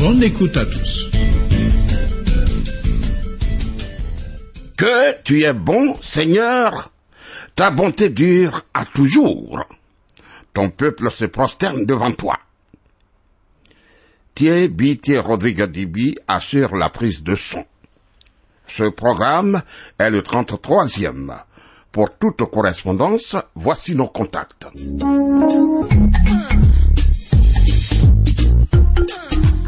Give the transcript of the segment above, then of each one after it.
Bonne écoute à tous. Que tu es bon, Seigneur, ta bonté dure à toujours. Ton peuple se prosterne devant toi. Thierry Bitier Rodrigue Dibi assure la prise de son. Ce programme est le 33e. Pour toute correspondance, voici nos contacts.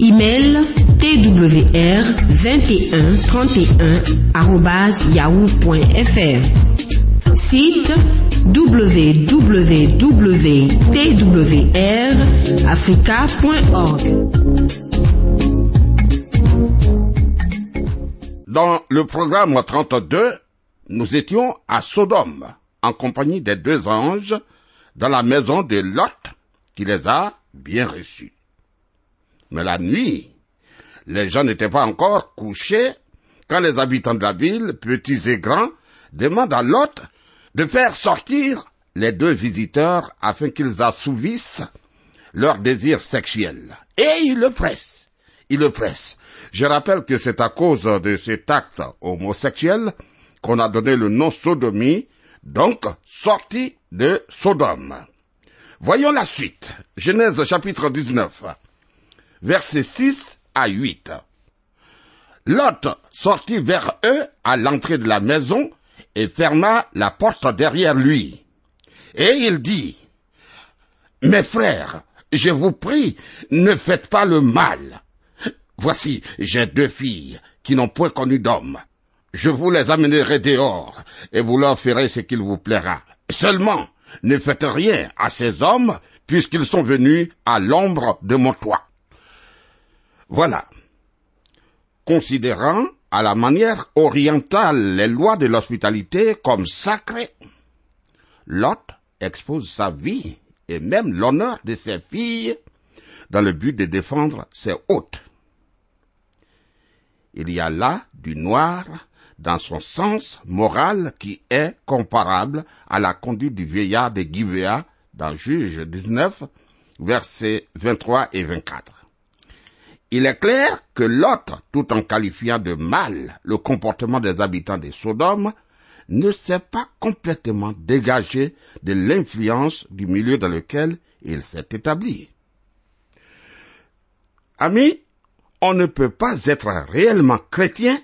Email twr 21 31 yahoo.fr. Site www.twrafrica.org. Dans le programme 32, nous étions à Sodome, en compagnie des deux anges, dans la maison de Lot, qui les a bien reçus. Mais la nuit, les gens n'étaient pas encore couchés quand les habitants de la ville, petits et grands, demandent à Lot de faire sortir les deux visiteurs afin qu'ils assouvissent leur désir sexuel. Et ils le pressent. Ils le pressent. Je rappelle que c'est à cause de cet acte homosexuel qu'on a donné le nom sodomie, donc sorti de Sodome. Voyons la suite. Genèse chapitre 19 versets 6 à 8. Lot sortit vers eux à l'entrée de la maison et ferma la porte derrière lui. Et il dit, Mes frères, je vous prie, ne faites pas le mal. Voici, j'ai deux filles qui n'ont point connu d'homme. Je vous les amènerai dehors, et vous leur ferez ce qu'il vous plaira. Seulement, ne faites rien à ces hommes, puisqu'ils sont venus à l'ombre de mon toit. Voilà. Considérant à la manière orientale les lois de l'hospitalité comme sacrées, Lot expose sa vie et même l'honneur de ses filles dans le but de défendre ses hôtes. Il y a là du noir dans son sens moral qui est comparable à la conduite du vieillard de Gibeah dans Juge 19, versets 23 et 24. Il est clair que Lot, tout en qualifiant de mal le comportement des habitants de Sodome, ne s'est pas complètement dégagé de l'influence du milieu dans lequel il s'est établi. Amis, on ne peut pas être réellement chrétien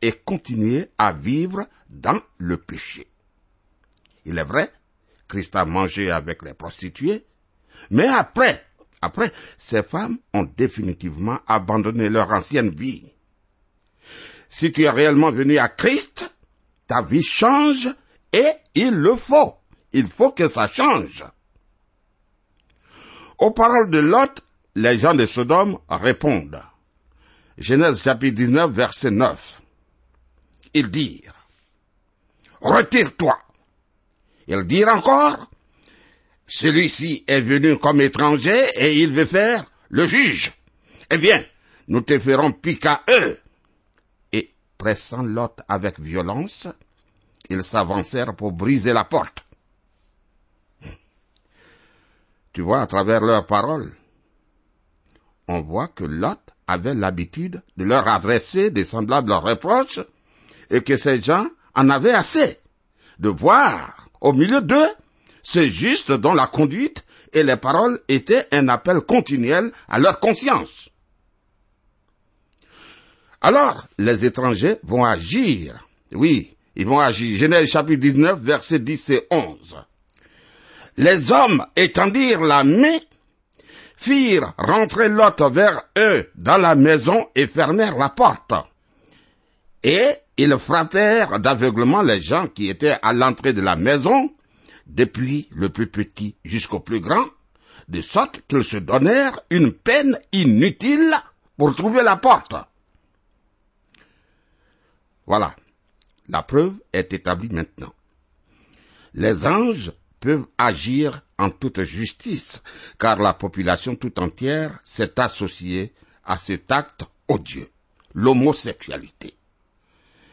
et continuer à vivre dans le péché. Il est vrai, Christ a mangé avec les prostituées, mais après, après, ces femmes ont définitivement abandonné leur ancienne vie. Si tu es réellement venu à Christ, ta vie change et il le faut. Il faut que ça change. Aux paroles de Lot, les gens de Sodome répondent. Genèse chapitre 19, verset 9. Ils dirent, Retire-toi. Ils dirent encore, celui-ci est venu comme étranger et il veut faire le juge. Eh bien, nous te ferons pique à eux. Et, pressant Lot avec violence, ils s'avancèrent pour briser la porte. Tu vois, à travers leurs paroles, on voit que Lot avait l'habitude de leur adresser des semblables reproches et que ces gens en avaient assez de voir au milieu d'eux c'est juste dont la conduite et les paroles étaient un appel continuel à leur conscience. Alors, les étrangers vont agir. Oui, ils vont agir. Genèse chapitre 19, versets 10 et 11. Les hommes étendirent la main, firent rentrer Lot vers eux dans la maison et fermèrent la porte. Et ils frappèrent d'aveuglement les gens qui étaient à l'entrée de la maison, depuis le plus petit jusqu'au plus grand, de sorte qu'ils se donnèrent une peine inutile pour trouver la porte. Voilà. La preuve est établie maintenant. Les anges peuvent agir en toute justice, car la population tout entière s'est associée à cet acte odieux, l'homosexualité.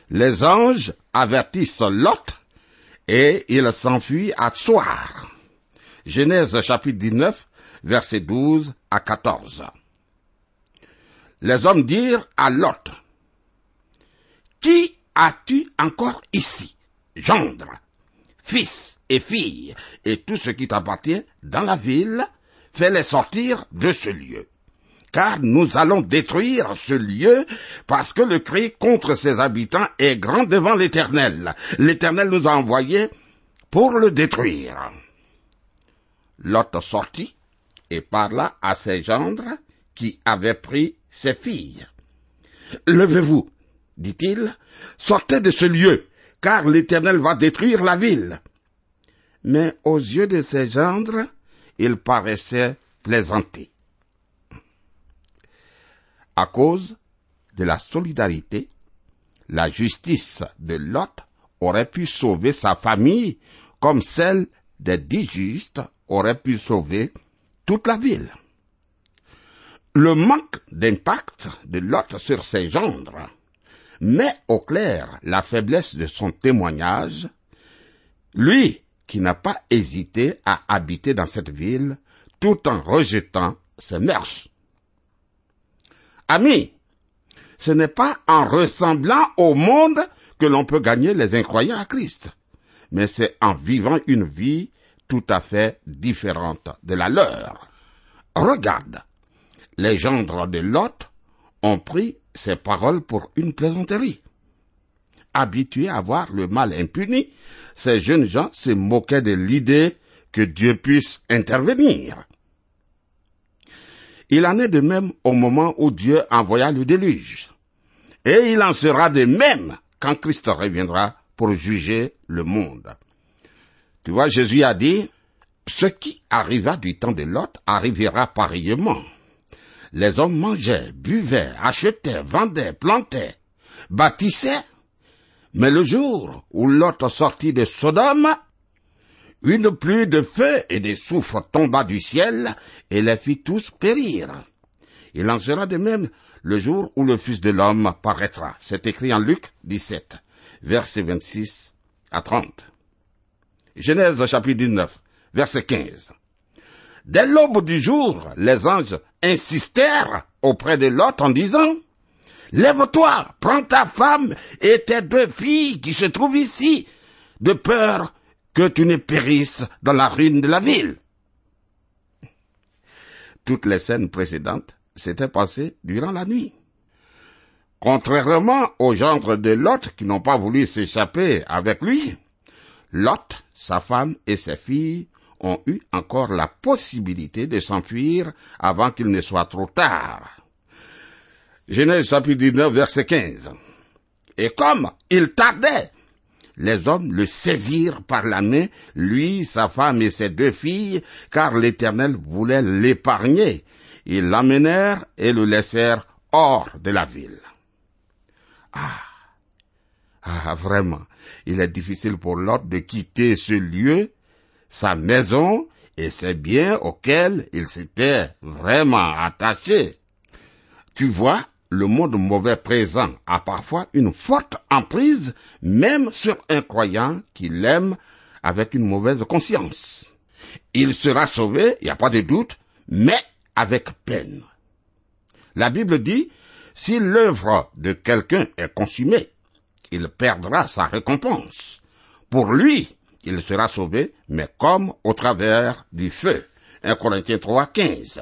Les anges avertissent Lot et il s'enfuit à Tsoar. Genèse chapitre 19, versets 12 à 14. Les hommes dirent à Lot, Qui as-tu encore ici Gendre, fils et fille, et tout ce qui t'appartient dans la ville, fais-les sortir de ce lieu. Car nous allons détruire ce lieu parce que le cri contre ses habitants est grand devant l'Éternel. L'Éternel nous a envoyés pour le détruire. Lot sortit et parla à ses gendres qui avaient pris ses filles. Levez-vous, dit-il, sortez de ce lieu, car l'Éternel va détruire la ville. Mais aux yeux de ses gendres, il paraissait plaisanter. À cause de la solidarité, la justice de Lot aurait pu sauver sa famille comme celle des dix justes aurait pu sauver toute la ville. Le manque d'impact de Lot sur ses gendres met au clair la faiblesse de son témoignage, lui qui n'a pas hésité à habiter dans cette ville tout en rejetant ses mœurs. Amis, ce n'est pas en ressemblant au monde que l'on peut gagner les incroyants à Christ, mais c'est en vivant une vie tout à fait différente de la leur. Regarde, les gendres de Lot ont pris ces paroles pour une plaisanterie. Habitués à voir le mal impuni, ces jeunes gens se moquaient de l'idée que Dieu puisse intervenir. Il en est de même au moment où Dieu envoya le déluge. Et il en sera de même quand Christ reviendra pour juger le monde. Tu vois, Jésus a dit, ce qui arriva du temps de Lot arrivera pareillement. Les hommes mangeaient, buvaient, achetaient, vendaient, plantaient, bâtissaient. Mais le jour où Lot sortit de Sodome, une pluie de feu et de soufre tomba du ciel et les fit tous périr. Il en sera de même le jour où le Fils de l'homme paraîtra. C'est écrit en Luc 17, versets 26 à 30. Genèse chapitre 19, verset 15. Dès l'aube du jour, les anges insistèrent auprès de Lot en disant, Lève-toi, prends ta femme et tes deux filles qui se trouvent ici, de peur que tu ne périsses dans la ruine de la ville. Toutes les scènes précédentes s'étaient passées durant la nuit. Contrairement aux gendres de Lot qui n'ont pas voulu s'échapper avec lui, Lot, sa femme et ses filles ont eu encore la possibilité de s'enfuir avant qu'il ne soit trop tard. Genèse chapitre 19 verset 15. Et comme il tardait, les hommes le saisirent par la main, lui, sa femme et ses deux filles, car l'Éternel voulait l'épargner. Ils l'amenèrent et le laissèrent hors de la ville. Ah, ah, vraiment, il est difficile pour l'autre de quitter ce lieu, sa maison et ses biens auxquels il s'était vraiment attaché. Tu vois, le monde mauvais présent a parfois une forte emprise, même sur un croyant qui l'aime avec une mauvaise conscience. Il sera sauvé, il n'y a pas de doute, mais avec peine. La Bible dit, si l'œuvre de quelqu'un est consumée, il perdra sa récompense. Pour lui, il sera sauvé, mais comme au travers du feu. 1 Corinthiens 3, 15.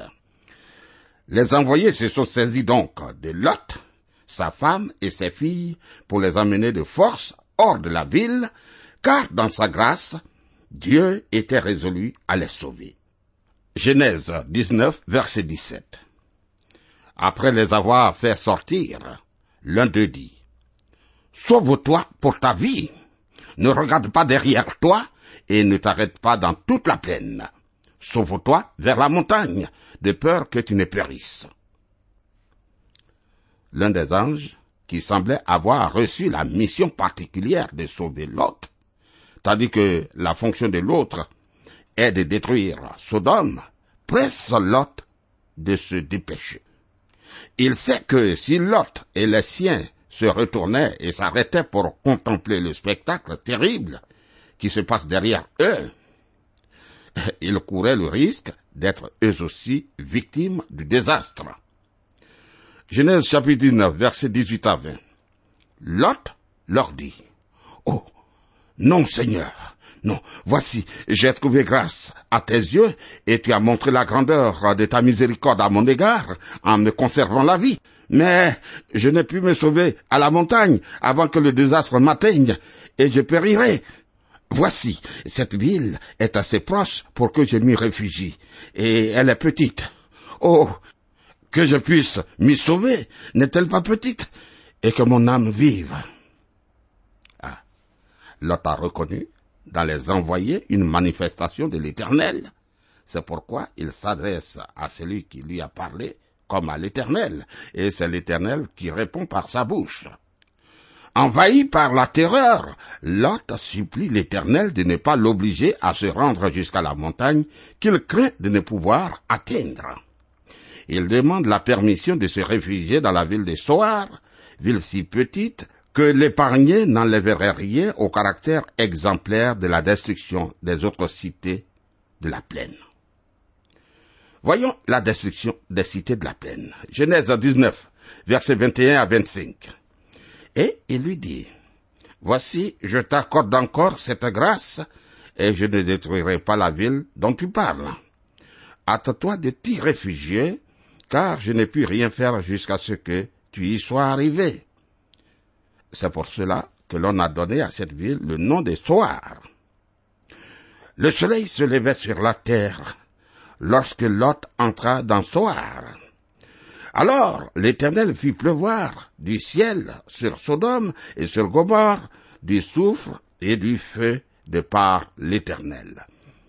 Les envoyés se sont saisis donc de Lot, sa femme et ses filles pour les emmener de force hors de la ville, car dans sa grâce, Dieu était résolu à les sauver. Genèse 19, verset 17. Après les avoir fait sortir, l'un d'eux dit, Sauve-toi pour ta vie. Ne regarde pas derrière toi et ne t'arrête pas dans toute la plaine. Sauve-toi vers la montagne, de peur que tu ne périsses. L'un des anges, qui semblait avoir reçu la mission particulière de sauver l'autre, tandis que la fonction de l'autre est de détruire Sodome, presse Lot de se dépêcher. Il sait que si Lot et les siens se retournaient et s'arrêtaient pour contempler le spectacle terrible qui se passe derrière eux, ils couraient le risque d'être eux aussi victimes du désastre. Genèse chapitre 19, verset 18 à 20. Lot leur dit, Oh, non Seigneur, non, voici, j'ai trouvé grâce à tes yeux, et tu as montré la grandeur de ta miséricorde à mon égard, en me conservant la vie. Mais je n'ai pu me sauver à la montagne avant que le désastre m'atteigne, et je périrai. Voici, cette ville est assez proche pour que je m'y réfugie, et elle est petite. Oh, que je puisse m'y sauver, n'est-elle pas petite, et que mon âme vive. Ah, Lot a reconnu dans les envoyés une manifestation de l'Éternel. C'est pourquoi il s'adresse à celui qui lui a parlé comme à l'Éternel, et c'est l'Éternel qui répond par sa bouche. Envahi par la terreur, Lot supplie l'Éternel de ne pas l'obliger à se rendre jusqu'à la montagne qu'il craint de ne pouvoir atteindre. Il demande la permission de se réfugier dans la ville de Soar, ville si petite que l'épargné n'enlèverait rien au caractère exemplaire de la destruction des autres cités de la plaine. Voyons la destruction des cités de la plaine. Genèse 19, versets 21 à 25. Et il lui dit, Voici, je t'accorde encore cette grâce, et je ne détruirai pas la ville dont tu parles. Hâte-toi de t'y réfugier, car je n'ai pu rien faire jusqu'à ce que tu y sois arrivé. C'est pour cela que l'on a donné à cette ville le nom de Soar. Le soleil se levait sur la terre lorsque Lot entra dans Soar. Alors l'Éternel fit pleuvoir du ciel sur Sodome et sur Gomorre du soufre et du feu de par l'Éternel.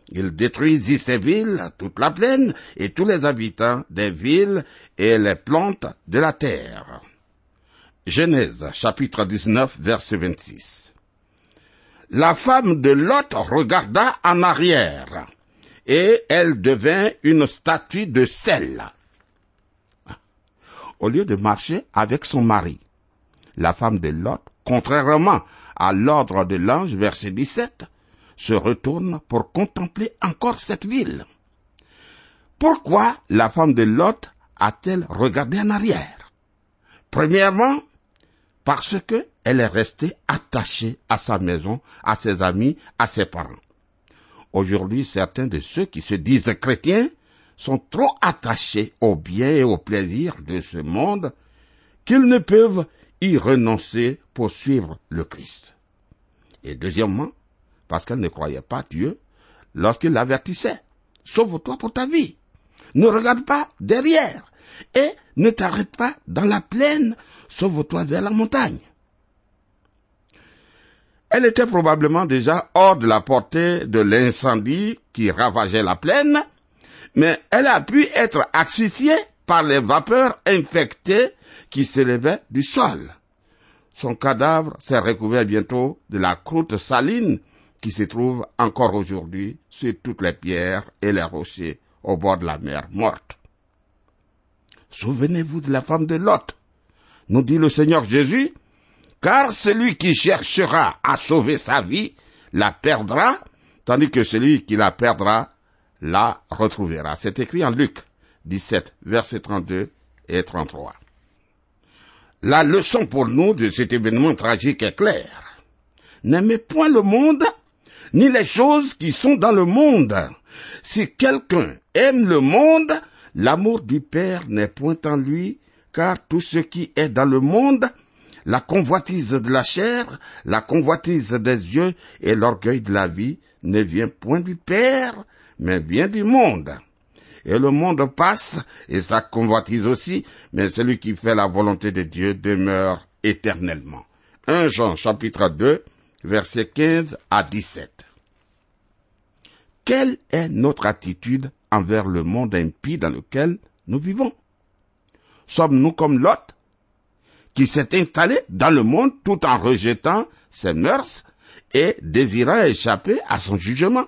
Il détruisit ces villes, toute la plaine, et tous les habitants des villes et les plantes de la terre. Genèse chapitre 19 verset 26. La femme de Lot regarda en arrière, et elle devint une statue de sel. Au lieu de marcher avec son mari, la femme de Lot, contrairement à l'ordre de l'ange verset 17, se retourne pour contempler encore cette ville. Pourquoi la femme de Lot a-t-elle regardé en arrière? Premièrement, parce que elle est restée attachée à sa maison, à ses amis, à ses parents. Aujourd'hui, certains de ceux qui se disent chrétiens sont trop attachés aux biens et aux plaisirs de ce monde qu'ils ne peuvent y renoncer pour suivre le Christ. Et deuxièmement, parce qu'elle ne croyait pas Dieu lorsqu'il l'avertissait. Sauve-toi pour ta vie. Ne regarde pas derrière et ne t'arrête pas dans la plaine sauve-toi vers la montagne. Elle était probablement déjà hors de la portée de l'incendie qui ravageait la plaine, mais elle a pu être asphyxiée par les vapeurs infectées qui s'élevaient du sol. Son cadavre s'est recouvert bientôt de la croûte saline qui se trouve encore aujourd'hui sur toutes les pierres et les rochers au bord de la mer morte. Souvenez-vous de la femme de Lot nous dit le Seigneur Jésus, car celui qui cherchera à sauver sa vie la perdra, tandis que celui qui la perdra la retrouvera. C'est écrit en Luc 17, versets 32 et 33. La leçon pour nous de cet événement tragique est claire. N'aimez point le monde, ni les choses qui sont dans le monde. Si quelqu'un aime le monde, l'amour du Père n'est point en lui, car tout ce qui est dans le monde, la convoitise de la chair, la convoitise des yeux et l'orgueil de la vie ne vient point du Père, mais vient du monde. Et le monde passe, et sa convoitise aussi, mais celui qui fait la volonté de Dieu demeure éternellement. 1 Jean chapitre 2, versets 15 à 17. Quelle est notre attitude envers le monde impie dans lequel nous vivons? Sommes-nous comme Lot, qui s'est installé dans le monde tout en rejetant ses mœurs et désirant échapper à son jugement?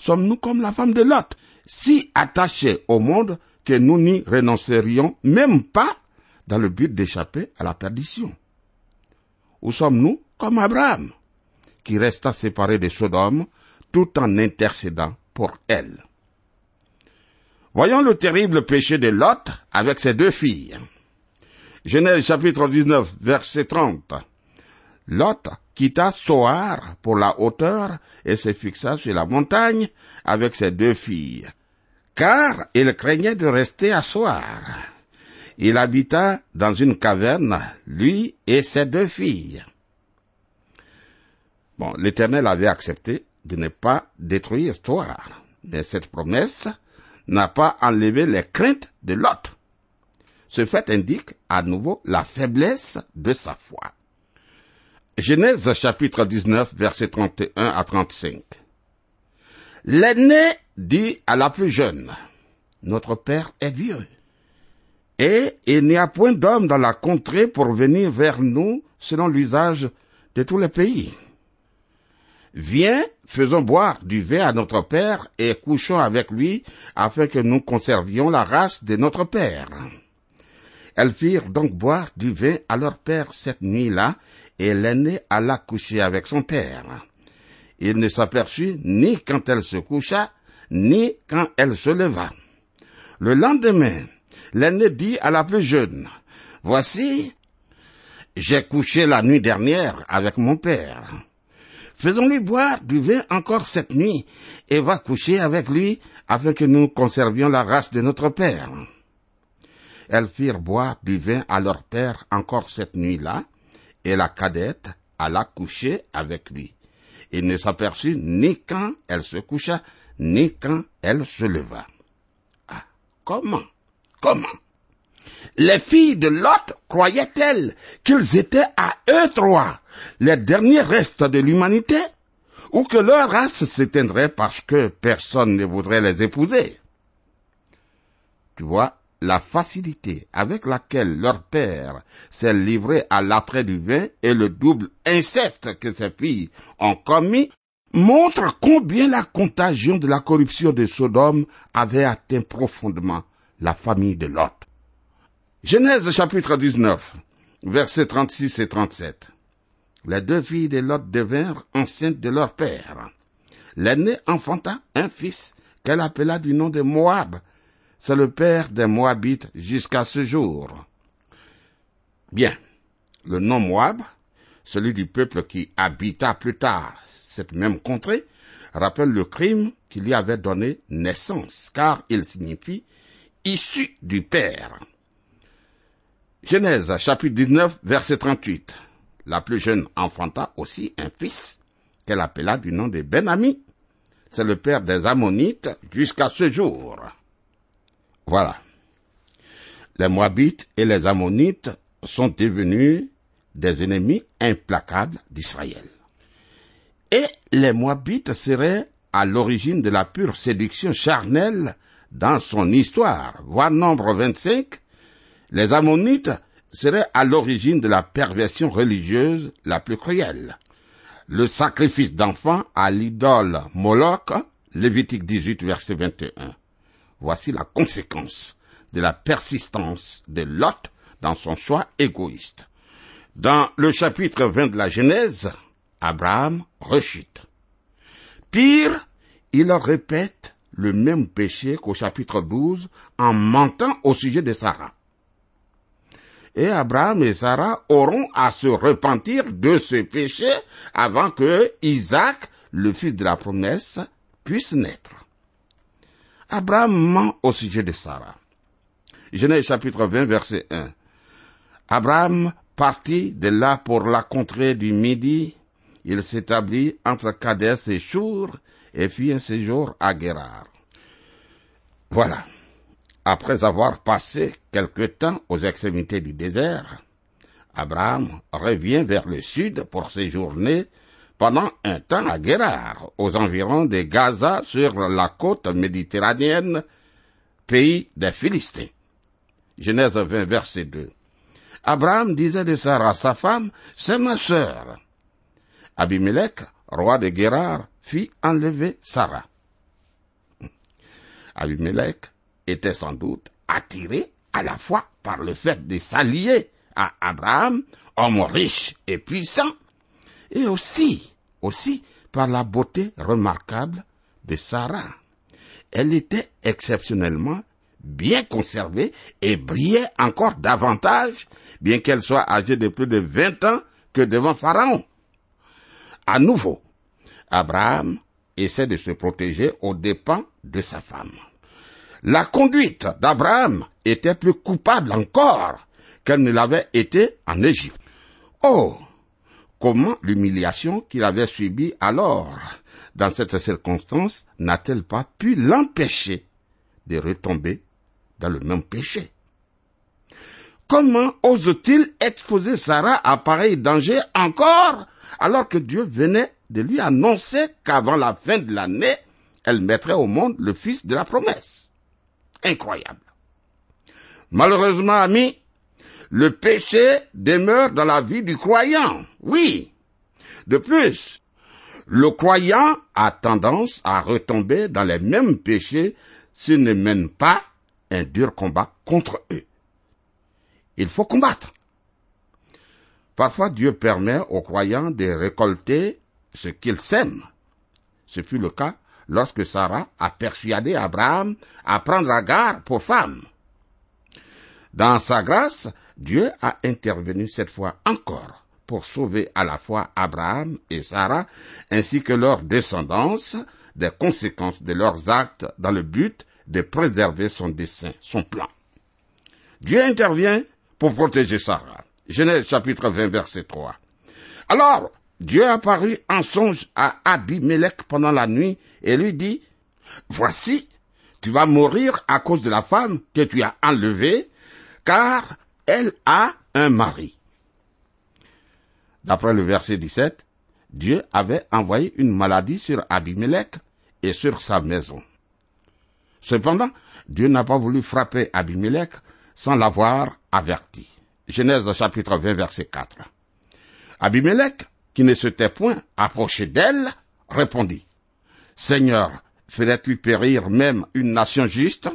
Sommes-nous comme la femme de Lot, si attachée au monde que nous n'y renoncerions même pas dans le but d'échapper à la perdition Ou sommes-nous comme Abraham, qui resta séparé de Sodome tout en intercédant pour elle? Voyons le terrible péché de Lot avec ses deux filles. Genèse chapitre 19, verset 30. Lot quitta Soar pour la hauteur et se fixa sur la montagne avec ses deux filles, car il craignait de rester à Soar. Il habita dans une caverne, lui et ses deux filles. Bon, l'Éternel avait accepté de ne pas détruire Soar, mais cette promesse n'a pas enlevé les craintes de Lot. Ce fait indique à nouveau la faiblesse de sa foi. Genèse chapitre 19 verset 31 à 35. L'aîné dit à la plus jeune, Notre père est vieux, et il n'y a point d'homme dans la contrée pour venir vers nous selon l'usage de tous les pays. Viens, faisons boire du vin à notre père et couchons avec lui afin que nous conservions la race de notre père. Elles firent donc boire du vin à leur père cette nuit-là, et l'aînée alla coucher avec son père. Il ne s'aperçut ni quand elle se coucha, ni quand elle se leva. Le lendemain, l'aînée dit à la plus jeune, Voici, j'ai couché la nuit dernière avec mon père. Faisons-lui boire du vin encore cette nuit, et va coucher avec lui, afin que nous conservions la race de notre père elles firent boire du vin à leur père encore cette nuit-là, et la cadette alla coucher avec lui. Il ne s'aperçut ni quand elle se coucha, ni quand elle se leva. Ah, comment? Comment? Les filles de Lot croyaient-elles qu'ils étaient à eux trois, les derniers restes de l'humanité, ou que leur race s'éteindrait parce que personne ne voudrait les épouser? Tu vois, la facilité avec laquelle leur père s'est livré à l'attrait du vin et le double inceste que ses filles ont commis montre combien la contagion de la corruption de Sodome avait atteint profondément la famille de Lot. Genèse chapitre 19, versets 36 et 37. Les deux filles de Lot devinrent enceintes de leur père. L'aînée enfanta un fils qu'elle appela du nom de Moab, c'est le père des Moabites jusqu'à ce jour. Bien, le nom Moab, celui du peuple qui habita plus tard cette même contrée, rappelle le crime qui lui avait donné naissance, car il signifie issu du Père. Genèse chapitre 19 verset 38. La plus jeune enfanta aussi un fils qu'elle appela du nom de Ben-Ami. C'est le père des Ammonites jusqu'à ce jour. Voilà. Les Moabites et les Ammonites sont devenus des ennemis implacables d'Israël. Et les Moabites seraient à l'origine de la pure séduction charnelle dans son histoire. Voir nombre 25, les Ammonites seraient à l'origine de la perversion religieuse la plus cruelle. Le sacrifice d'enfants à l'idole Moloch, Lévitique 18, verset 21. Voici la conséquence de la persistance de Lot dans son choix égoïste. Dans le chapitre 20 de la Genèse, Abraham rechute. Pire, il répète le même péché qu'au chapitre 12 en mentant au sujet de Sarah. Et Abraham et Sarah auront à se repentir de ce péché avant que Isaac, le fils de la promesse, puisse naître. Abraham ment au sujet de Sarah. Genèse chapitre 20, verset 1. Abraham partit de là pour la contrée du Midi. Il s'établit entre Kadès et Chour et fit un séjour à Guérard. Voilà. Après avoir passé quelque temps aux extrémités du désert, Abraham revient vers le sud pour séjourner pendant un temps à Guérard, aux environs de Gaza sur la côte méditerranéenne, pays des Philistins. Genèse 20, verset 2. Abraham disait de Sarah, sa femme, c'est ma sœur. Abimelech, roi de Guérard, fit enlever Sarah. Abimelech était sans doute attiré à la fois par le fait de s'allier à Abraham, homme riche et puissant, et aussi, aussi par la beauté remarquable de Sarah. Elle était exceptionnellement bien conservée et brillait encore davantage, bien qu'elle soit âgée de plus de vingt ans que devant Pharaon. À nouveau, Abraham essaie de se protéger aux dépens de sa femme. La conduite d'Abraham était plus coupable encore qu'elle ne l'avait été en Égypte. Oh, comment l'humiliation qu'il avait subie alors, dans cette circonstance, n'a-t-elle pas pu l'empêcher de retomber dans le même péché? Comment ose-t-il exposer Sarah à pareil danger encore alors que Dieu venait de lui annoncer qu'avant la fin de l'année, elle mettrait au monde le fils de la promesse? Incroyable. Malheureusement, ami, le péché demeure dans la vie du croyant. Oui. De plus, le croyant a tendance à retomber dans les mêmes péchés s'il ne mène pas un dur combat contre eux. Il faut combattre. Parfois Dieu permet aux croyants de récolter ce qu'ils sèment. Ce fut le cas lorsque Sarah a persuadé Abraham à prendre Agar pour femme. Dans sa grâce, Dieu a intervenu cette fois encore pour sauver à la fois Abraham et Sarah ainsi que leurs descendance des conséquences de leurs actes dans le but de préserver son dessein, son plan. Dieu intervient pour protéger Sarah. Genèse chapitre 20 verset 3. Alors, Dieu apparut en songe à Abimelech pendant la nuit et lui dit, Voici, tu vas mourir à cause de la femme que tu as enlevée, car elle a un mari. D'après le verset 17, Dieu avait envoyé une maladie sur Abimelech et sur sa maison. Cependant, Dieu n'a pas voulu frapper Abimelech sans l'avoir averti. Genèse chapitre 20 verset 4. Abimelech, qui ne s'était point approché d'elle, répondit, Seigneur, ferais-tu périr même une nation juste?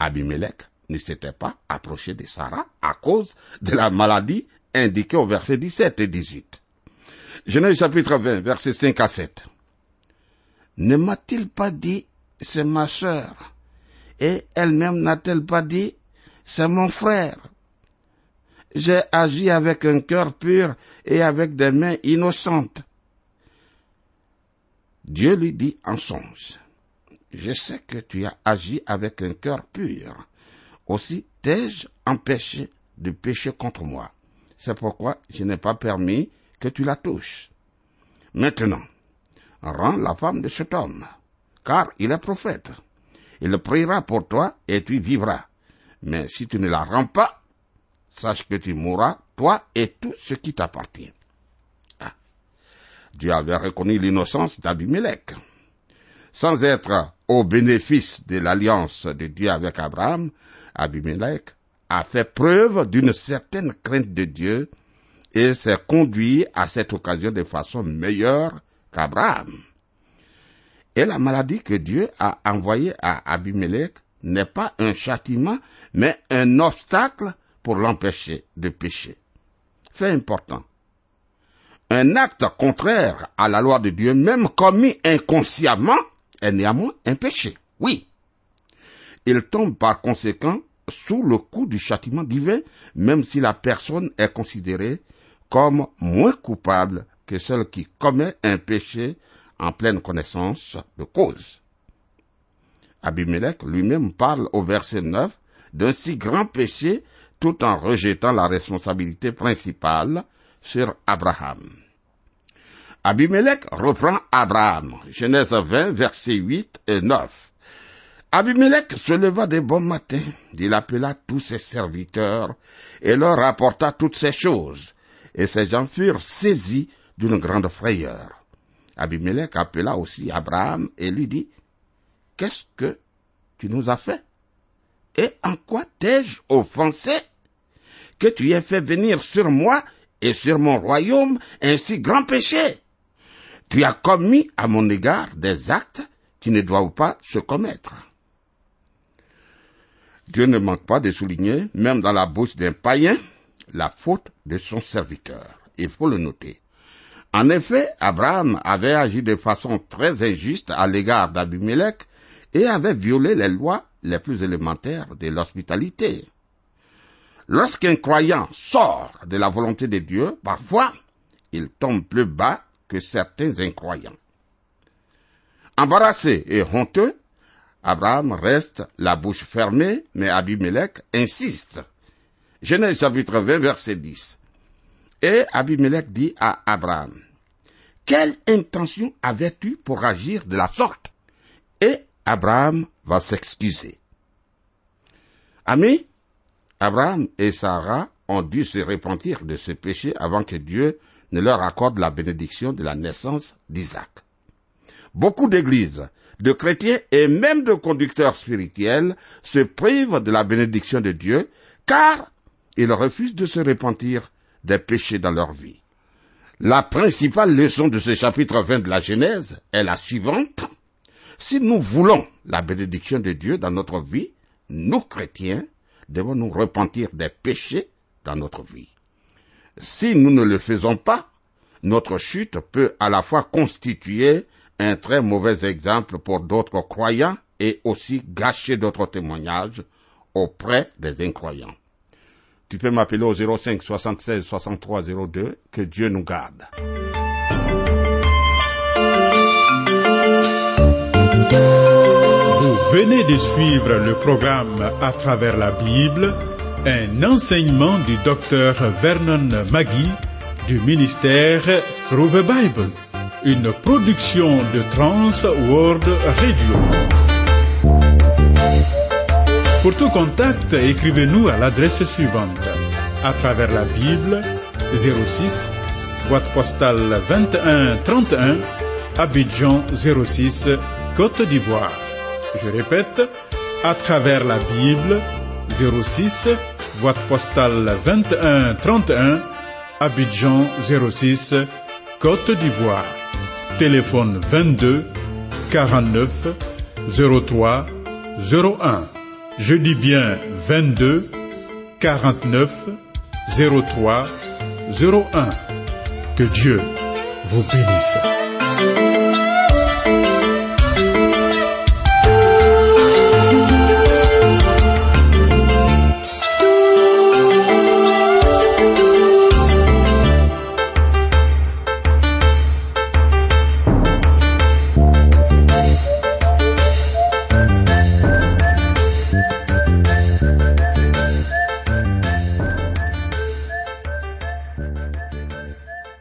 Abimelech ne s'était pas approché de Sarah à cause de la maladie indiquée au verset 17 et 18. Genèse chapitre 20, verset 5 à 7. Ne m'a-t-il pas dit, c'est ma sœur, et elle-même n'a-t-elle pas dit, c'est mon frère? j'ai agi avec un cœur pur et avec des mains innocentes. Dieu lui dit en songe, je sais que tu as agi avec un cœur pur. Aussi t'ai-je empêché de pécher contre moi? C'est pourquoi je n'ai pas permis que tu la touches. Maintenant, rends la femme de cet homme, car il est prophète. Il priera pour toi et tu vivras. Mais si tu ne la rends pas, sache que tu mourras, toi et tout ce qui t'appartient. Ah. Dieu avait reconnu l'innocence d'Abimelech. Sans être au bénéfice de l'alliance de Dieu avec Abraham, Abimelech a fait preuve d'une certaine crainte de Dieu et s'est conduit à cette occasion de façon meilleure qu'Abraham. Et la maladie que Dieu a envoyée à Abimelech n'est pas un châtiment, mais un obstacle pour l'empêcher de pécher. Fait important. Un acte contraire à la loi de Dieu, même commis inconsciemment, est néanmoins un péché. Oui. Il tombe par conséquent sous le coup du châtiment divin, même si la personne est considérée comme moins coupable que celle qui commet un péché en pleine connaissance de cause. Abimelech lui-même parle au verset 9 d'un si grand péché tout en rejetant la responsabilité principale sur Abraham. Abimelech reprend Abraham, Genèse 20, versets 8 et 9. Abimelech se leva des bons matins, il appela tous ses serviteurs et leur rapporta toutes ces choses, et ces gens furent saisis d'une grande frayeur. Abimelech appela aussi Abraham et lui dit, Qu'est-ce que tu nous as fait? Et en quoi t'ai-je offensé? Que tu aies fait venir sur moi et sur mon royaume un si grand péché? Tu as commis à mon égard des actes qui ne doivent pas se commettre. Dieu ne manque pas de souligner, même dans la bouche d'un païen, la faute de son serviteur. Il faut le noter. En effet, Abraham avait agi de façon très injuste à l'égard d'Abimelech et avait violé les lois les plus élémentaires de l'hospitalité. Lorsqu'un croyant sort de la volonté de Dieu, parfois, il tombe plus bas que certains incroyants. Embarrassé et honteux, Abraham reste la bouche fermée, mais Abimelech insiste. Genèse chapitre 20, verset 10. Et Abimelech dit à Abraham, Quelle intention avais-tu pour agir de la sorte? Et Abraham va s'excuser. Amis, Abraham et Sarah ont dû se repentir de ce péché avant que Dieu ne leur accorde la bénédiction de la naissance d'Isaac. Beaucoup d'églises, de chrétiens et même de conducteurs spirituels se privent de la bénédiction de Dieu car ils refusent de se repentir des péchés dans leur vie. La principale leçon de ce chapitre 20 de la Genèse est la suivante. Si nous voulons la bénédiction de Dieu dans notre vie, nous chrétiens devons nous repentir des péchés dans notre vie. Si nous ne le faisons pas, notre chute peut à la fois constituer un très mauvais exemple pour d'autres croyants et aussi gâcher d'autres témoignages auprès des incroyants. Tu peux m'appeler au 05 76 63 02. Que Dieu nous garde. Vous venez de suivre le programme À travers la Bible, un enseignement du docteur Vernon Magui du ministère Through the Bible, une production de Trans World Radio. Pour tout contact, écrivez-nous à l'adresse suivante. À travers la Bible, 06, boîte postale 21 31, Abidjan 06, Côte d'Ivoire. Je répète, à travers la Bible, 06, boîte postale 21 31, Abidjan 06, Côte d'Ivoire. Téléphone 22 49 03 01. Je dis bien 22 49 03 01. Que Dieu vous bénisse.